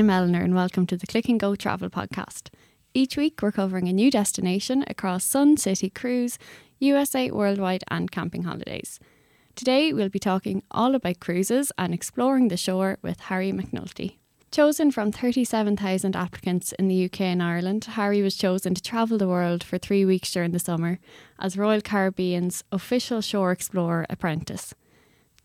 I'm Eleanor, and welcome to the Click and Go Travel Podcast. Each week, we're covering a new destination across Sun City Cruise, USA Worldwide, and camping holidays. Today, we'll be talking all about cruises and exploring the shore with Harry McNulty. Chosen from 37,000 applicants in the UK and Ireland, Harry was chosen to travel the world for three weeks during the summer as Royal Caribbean's official shore explorer apprentice.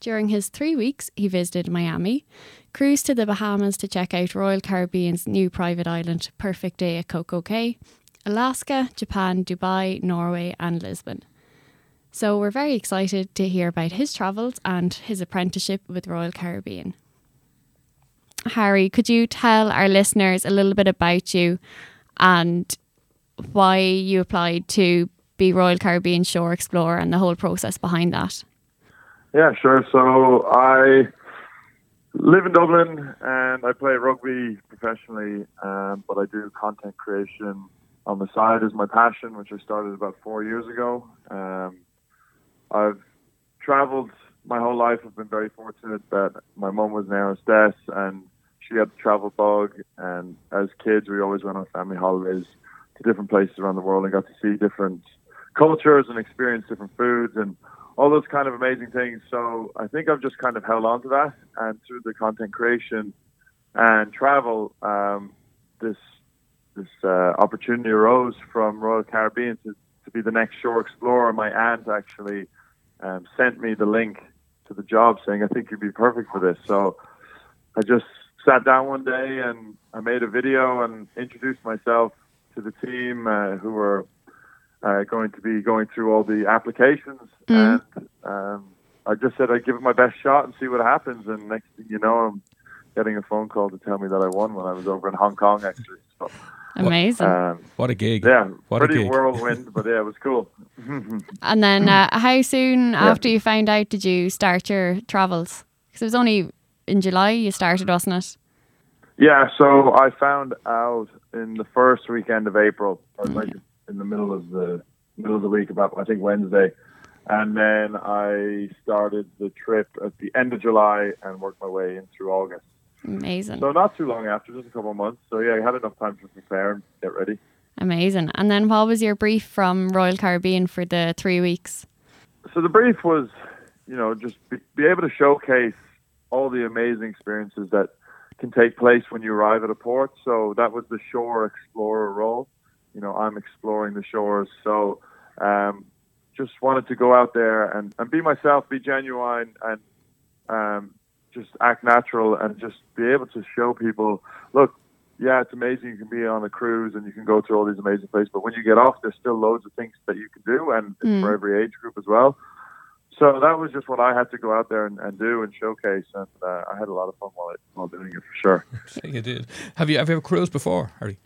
During his three weeks, he visited Miami, cruised to the Bahamas to check out Royal Caribbean's new private island, Perfect Day at CocoCay, Alaska, Japan, Dubai, Norway, and Lisbon. So we're very excited to hear about his travels and his apprenticeship with Royal Caribbean. Harry, could you tell our listeners a little bit about you and why you applied to be Royal Caribbean Shore Explorer and the whole process behind that? Yeah, sure. So I live in Dublin and I play rugby professionally, um, but I do content creation on the side as my passion, which I started about four years ago. Um, I've traveled my whole life. I've been very fortunate that my mum was an aerostess and she had the travel bug. And as kids, we always went on family holidays to different places around the world and got to see different cultures and experience different foods and all those kind of amazing things. So I think I've just kind of held on to that, and through the content creation and travel, um, this this uh, opportunity arose from Royal Caribbean to, to be the next shore explorer. My aunt actually um, sent me the link to the job, saying I think you'd be perfect for this. So I just sat down one day and I made a video and introduced myself to the team uh, who were uh, going to be going through all the applications, mm. and um, I just said I'd give it my best shot and see what happens. And next thing you know, I'm getting a phone call to tell me that I won when I was over in Hong Kong, actually. So, Amazing! Um, what a gig! Yeah, what pretty whirlwind, but yeah, it was cool. and then, uh, how soon yeah. after you found out did you start your travels? Because it was only in July you started, wasn't it? Yeah, so I found out in the first weekend of April. I was like in the middle of the middle of the week, about I think Wednesday, and then I started the trip at the end of July and worked my way in through August. Amazing. So not too long after, just a couple of months. So yeah, I had enough time to prepare and get ready. Amazing. And then what was your brief from Royal Caribbean for the three weeks? So the brief was, you know, just be, be able to showcase all the amazing experiences that can take place when you arrive at a port. So that was the shore explorer role you know, I'm exploring the shores. So um, just wanted to go out there and, and be myself, be genuine, and um, just act natural and just be able to show people, look, yeah, it's amazing. You can be on a cruise and you can go to all these amazing places, but when you get off, there's still loads of things that you can do, and mm. for every age group as well. So that was just what I had to go out there and, and do and showcase, and uh, I had a lot of fun while, while doing it for sure. you did. Have you have you ever cruised before, Harry?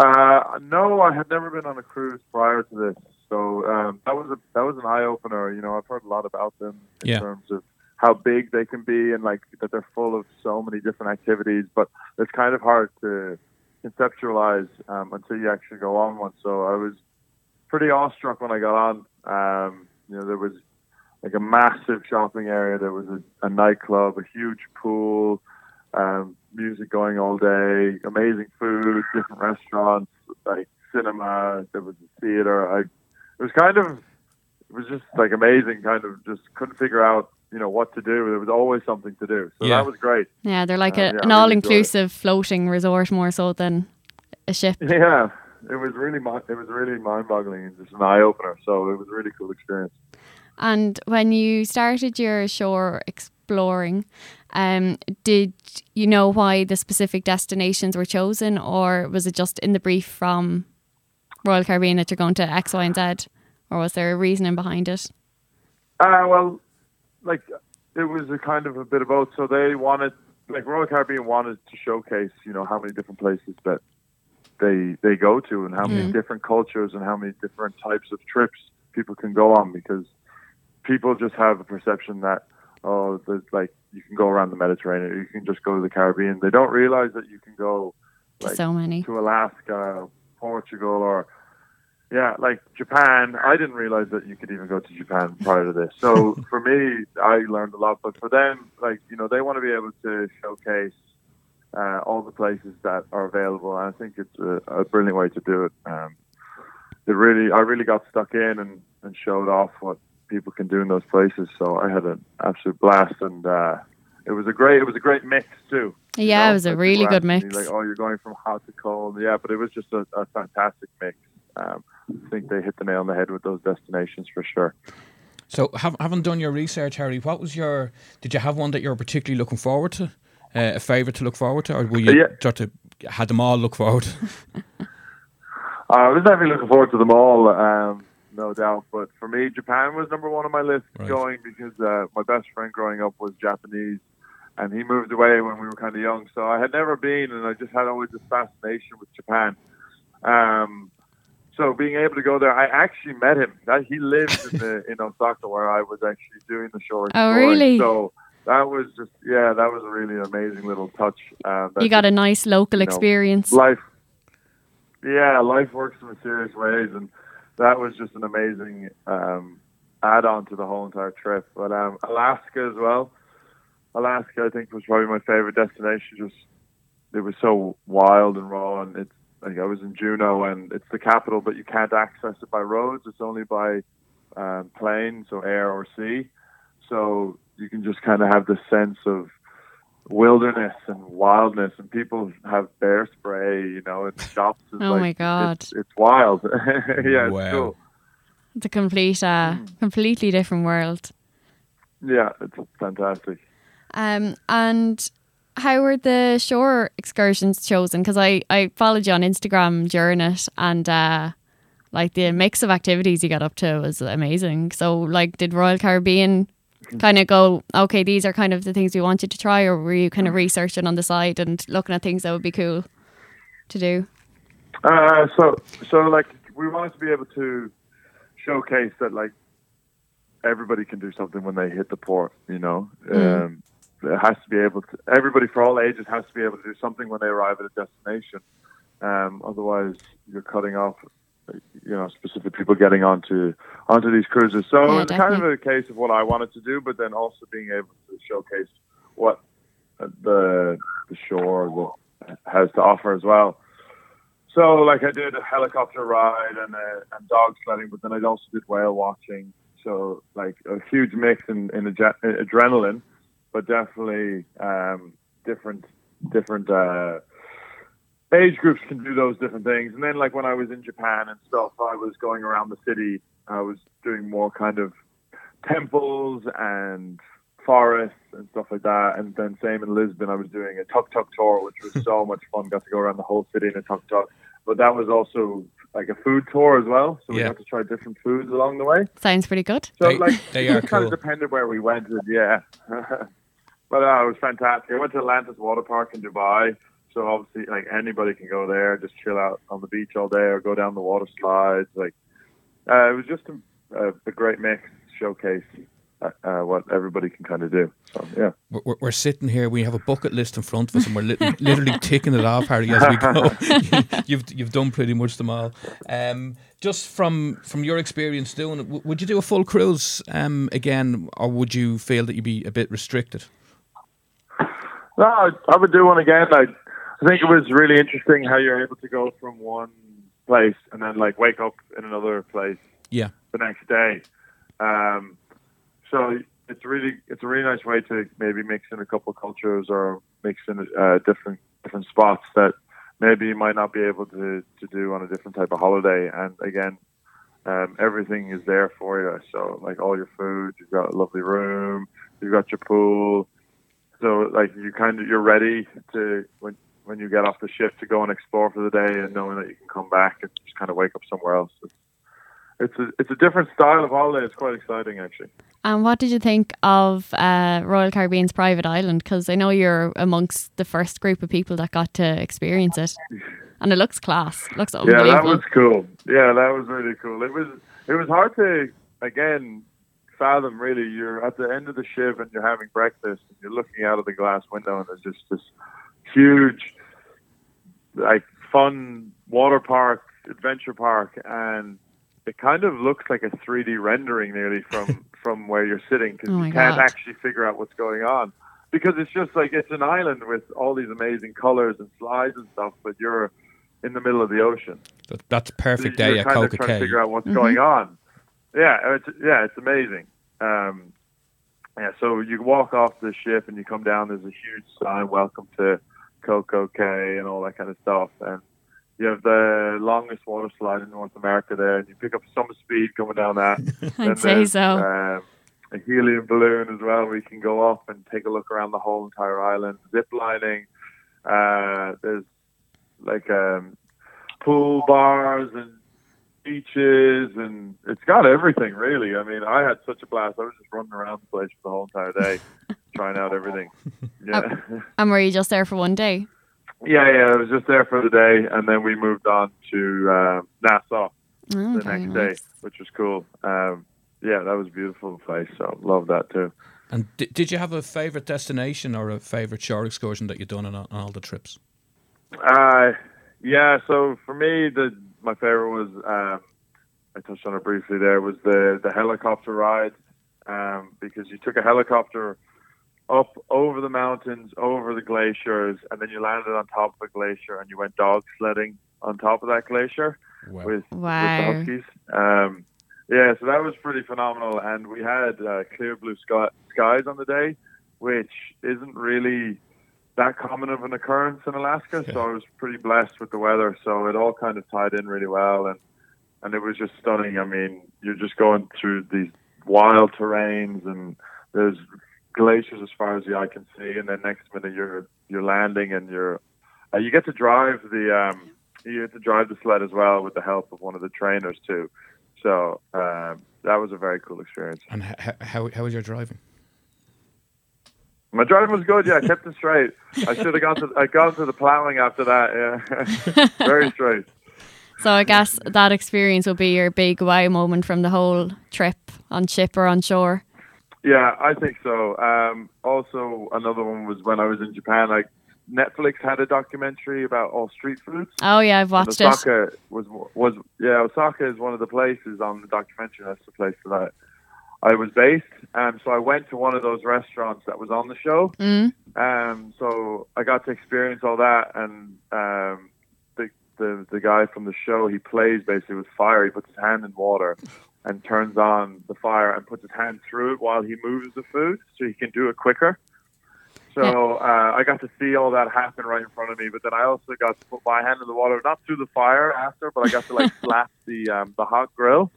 Uh, no, I had never been on a cruise prior to this, so um, that was a that was an eye opener. You know, I've heard a lot about them in yeah. terms of how big they can be and like that they're full of so many different activities, but it's kind of hard to conceptualize um, until you actually go on one. So I was pretty awestruck when I got on. Um, you know, there was like a massive shopping area. There was a, a nightclub, a huge pool, um, music going all day, amazing food, different restaurants, like cinema. There was a theater. I, it was kind of, it was just like amazing. Kind of just couldn't figure out, you know, what to do. There was always something to do, so yeah. that was great. Yeah, they're like uh, a, yeah, an all-inclusive floating resort more so than a ship. Yeah, it was really, it was really mind-boggling and just an eye-opener. So it was a really cool experience. And when you started your shore exploring, um, did you know why the specific destinations were chosen, or was it just in the brief from Royal Caribbean that you're going to X, Y, and Z, or was there a reasoning behind it? Uh, well, like it was a kind of a bit of both. So they wanted, like Royal Caribbean wanted to showcase, you know, how many different places that they they go to, and how mm. many different cultures, and how many different types of trips people can go on, because people just have a perception that oh, there's like you can go around the Mediterranean, you can just go to the Caribbean. They don't realize that you can go like, so many to Alaska, Portugal, or yeah, like Japan. I didn't realize that you could even go to Japan prior to this. So for me, I learned a lot. But for them, like you know, they want to be able to showcase uh, all the places that are available. And I think it's a, a brilliant way to do it. Um, it really, I really got stuck in and, and showed off what people can do in those places. So I had an absolute blast, and uh, it was a great, it was a great mix too. Yeah, you know? it was a really good mix. Like, oh, you're going from hot to cold. Yeah, but it was just a, a fantastic mix. Um, I think they hit the nail on the head with those destinations for sure. So, have, having done your research, Harry, what was your? Did you have one that you're particularly looking forward to? Uh, a favourite to look forward to, or were you yeah. sort of had them all look forward? uh, I was definitely looking forward to them all, um, no doubt. But for me, Japan was number one on my list right. going because uh, my best friend growing up was Japanese, and he moved away when we were kind of young. So I had never been, and I just had always this fascination with Japan. Um, so being able to go there, I actually met him. That he lived in the in Osaka where I was actually doing the show. Oh, really? So that was just yeah, that was a really amazing little touch. Um, you got a nice local know, experience. Life, yeah, life works in mysterious ways, and that was just an amazing um, add-on to the whole entire trip. But um, Alaska as well. Alaska, I think, was probably my favorite destination. Just it was so wild and raw, and it's like I was in Juneau, and it's the capital, but you can't access it by roads. It's only by um, plane, so air or sea. So you can just kind of have this sense of wilderness and wildness, and people have bear spray, you know, in shops. It's oh like, my god, it's, it's wild. yeah, wow. it's cool. It's a complete, uh, mm. completely different world. Yeah, it's fantastic. Um, and how were the shore excursions chosen? Because I, I followed you on Instagram during it and uh, like the mix of activities you got up to was amazing. So like did Royal Caribbean kind of go, okay, these are kind of the things we want you to try or were you kind of researching on the side and looking at things that would be cool to do? Uh, so, so like we wanted to be able to showcase that like everybody can do something when they hit the port, you know. Mm. Um, it has to be able to. Everybody for all ages has to be able to do something when they arrive at a destination. Um, otherwise, you're cutting off, you know, specific people getting onto onto these cruises. So yeah, it's definitely. kind of a case of what I wanted to do, but then also being able to showcase what the the shore has to offer as well. So, like, I did a helicopter ride and, a, and dog sledding, but then I also did whale watching. So, like, a huge mix in, in adrenaline but definitely um, different different uh, age groups can do those different things. And then like when I was in Japan and stuff, I was going around the city. I was doing more kind of temples and forests and stuff like that. And then same in Lisbon, I was doing a tuk tuk tour, which was so much fun. Got to go around the whole city in a tuk tuk. But that was also like a food tour as well. So we got to try different foods along the way. Sounds pretty good. So they, like they are kind cool. of depended where we went. Yeah. But uh, it was fantastic. I went to Atlantis Water Park in Dubai. So obviously, like anybody can go there, just chill out on the beach all day, or go down the water slides. Like uh, it was just a, a, great mix showcase uh, uh, what everybody can kind of do. So yeah, we're, we're, sitting here. We have a bucket list in front of us, and we're li- literally ticking it off, Harry, as we go. you've you've done pretty much them all. Um, just from from your experience doing it, would you do a full cruise um, again, or would you feel that you'd be a bit restricted? No, I would do one again. I, I think it was really interesting how you're able to go from one place and then like wake up in another place. Yeah. The next day. Um, so it's really it's a really nice way to maybe mix in a couple of cultures or mix in uh, different different spots that maybe you might not be able to to do on a different type of holiday. And again, um, everything is there for you. So like all your food, you've got a lovely room, you've got your pool, so like you kind of you're ready to when when you get off the ship to go and explore for the day and knowing that you can come back and just kind of wake up somewhere else. It's it's a, it's a different style of holiday. It's quite exciting actually. And what did you think of uh, Royal Caribbean's private island? Because I know you're amongst the first group of people that got to experience it, and it looks class. It looks unbelievable. Yeah, that was cool. Yeah, that was really cool. It was it was hard to again fathom really. You're at the end of the ship and you're having breakfast and you're looking out of the glass window and there's just this huge, like fun water park, adventure park, and it kind of looks like a 3D rendering nearly from from where you're sitting because oh you can't God. actually figure out what's going on. because it's just like it's an island with all these amazing colors and slides and stuff, but you're in the middle of the ocean. That- That's perfect So day at Coca trying to figure out what's going on. Yeah, it's yeah, it's amazing. Um, yeah, so you walk off the ship and you come down. There's a huge sign, "Welcome to CocoCay" and all that kind of stuff. And you have the longest water slide in North America there, and you pick up some speed coming down that. I'd And say so. Um, a helium balloon as well, where you can go off and take a look around the whole entire island. Zip lining. Uh, there's like um, pool bars and beaches, and it's got everything really. I mean, I had such a blast. I was just running around the place for the whole entire day, trying out everything. Yeah, And were you just there for one day? yeah, yeah. I was just there for the day, and then we moved on to um Nassau Oh, the next nice. day, which was cool. Um, yeah, that was a beautiful place. So love that too. And di- did you have a favorite destination or a favorite shore excursion that you've done on, all- on all the trips? Uh, yeah. So for me, the my favorite was um, I touched on it briefly. There was the the helicopter ride um, because you took a helicopter up over the mountains, over the glaciers, and then you landed on top of a glacier and you went dog sledding on top of that glacier Wow. with, with the Huskies. Um, yeah, so that was pretty phenomenal, and we had uh, clear blue sky, skies on the day, which isn't really that common of an occurrence in Alaska. So I was pretty blessed with the weather. So it all kind of tied in really well, and and it was just stunning. I mean, you're just going through these wild terrains, and there's glaciers as far as the eye can see, and then next minute you're you're landing, and you're uh, you get to drive the um, you get to drive the sled as well with the help of one of the trainers too. So um, that was a very cool experience. And h- h- how, how was your driving? My driving was good. Yeah, I kept it straight. I should have gone to I gone to the plowing after that. Yeah, very straight. So I guess that experience will be your big wow moment from the whole trip on ship or on shore. Yeah, I think so. Um, also, another one was when I was in Japan. Like Netflix had a documentary about all street foods. Oh yeah, I've watched it. Osaka was was yeah, Osaka is one of the places on the documentary. That's the place that I, I was based. Um, so I went to one of those restaurants that was on the show. Mm. Um, so I got to experience all that, and um, the, the the guy from the show he plays basically with fire. He puts his hand in water and turns on the fire and puts his hand through it while he moves the food, so he can do it quicker. So uh, I got to see all that happen right in front of me, but then I also got to put my hand in the water, not through the fire after, but I got to like slap the um, the hot grill.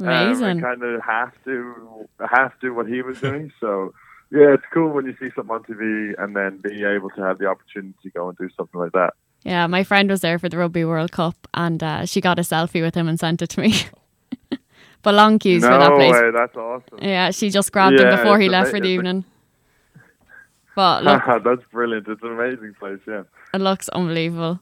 Um, Amazing. I kind of have to have to what he was doing. So yeah, it's cool when you see something on TV and then being able to have the opportunity to go and do something like that. Yeah, my friend was there for the Rugby World Cup and uh, she got a selfie with him and sent it to me. but long queues no for that place. way, that's awesome. Yeah, she just grabbed him before he left ama- for the it's a- evening. But look, that's brilliant. It's an amazing place. Yeah, it looks unbelievable.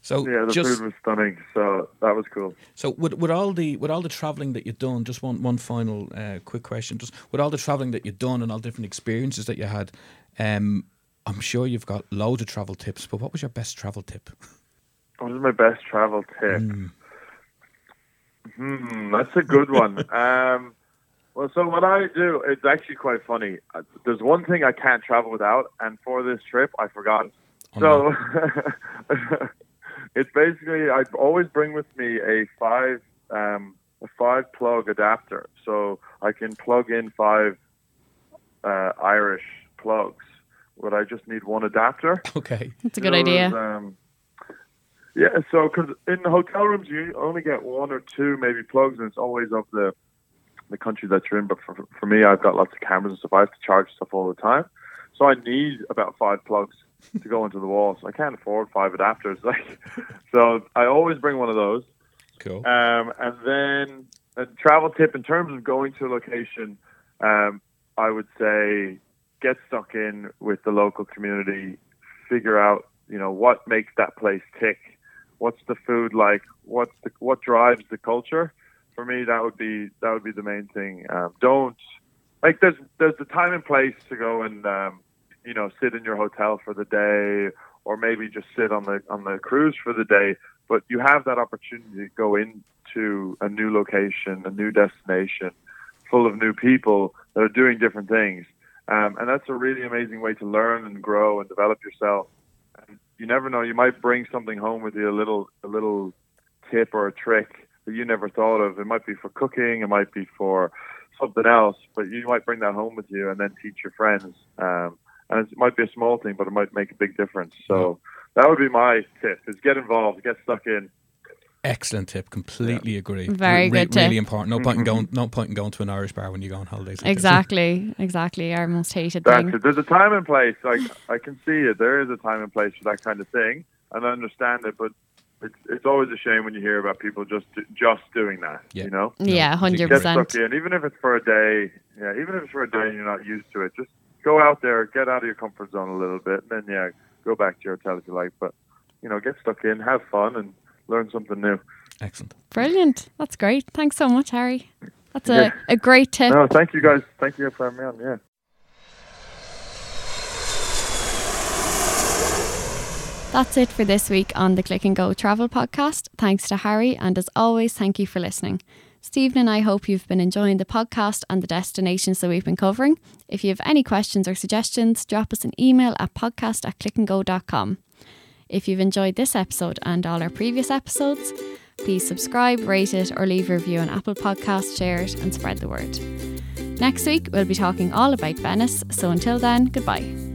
So yeah. The just food was stunning. So that was cool. so with, with all the with all the traveling that you've done, just one one final uh, quick question. Just with all the traveling that you've done and all different experiences that you had, um, I'm sure you've got loads of travel tips. But what was your best travel tip? What was my best travel tip? Mm. Hmm, that's a good one. um, well, so what I do, it's actually quite funny. Uh, There's one thing I can't travel without, and for this trip, I forgot. Oh, So it's basically I always bring with me a five um, a five plug adapter, so I can plug in five uh, Irish plugs. But I just need one adapter. Okay. It's a good There idea. was, um, yeah, so because in the hotel rooms you only get one or two maybe plugs, and it's always of the the country that you're in. But for for me, I've got lots of cameras and stuff. I have to charge stuff all the time, so I need about five plugs to go into the wall. So I can't afford five adapters. Like, so I always bring one of those. Cool. Um, and then a travel tip in terms of going to a location, um, I would say get stuck in with the local community, figure out you know what makes that place tick, what's the food like, what's the what drives the culture. For me, that would be that would be the main thing. Um, don't like there's there's the time and place to go and um, you know sit in your hotel for the day, or maybe just sit on the on the cruise for the day but you have that opportunity to go into a new location, a new destination, full of new people that are doing different things, Um, and that's a really amazing way to learn and grow and develop yourself. You never know; you might bring something home with you—a little, a little tip or a trick that you never thought of. It might be for cooking, it might be for something else, but you might bring that home with you and then teach your friends. Um, and it might be a small thing, but it might make a big difference. So that would be my tip: is get involved, get stuck in. Excellent tip. Completely yeah. agree. Very re- good re- Really important. No point in going. Mm-hmm. No point in going to an Irish bar when you go on holidays. Like exactly. Exactly. Our most hated That's thing. It. There's a time and place. I I can see it. There is a time and place for that kind of thing, and I understand it. But it's it's always a shame when you hear about people just just doing that. Yeah. You know. Yeah, hundred Get stuck percent. in, even if it's for a day. Yeah, even if it's for a day and you're not used to it, just go out there, get out of your comfort zone a little bit, and then yeah, go back to your hotel if you like. But you know, get stuck in, have fun, and learn something new. Excellent. Brilliant. That's great. Thanks so much, Harry. That's a, Yeah. a great tip. No, thank you guys. Thank you for having me on. Yeah. That's it for this week on the Click and Go Travel Podcast. Thanks to Harry, and as always, thank you for listening. Stephen and I hope you've been enjoying the podcast and the destinations that we've been covering. If you have any questions or suggestions, drop us an email at podcast at clickandgo.com. If you've enjoyed this episode and all our previous episodes, please subscribe, rate it, or leave a review on Apple Podcasts, share it, and spread the word. Next week, we'll be talking all about Venice, so until then, goodbye.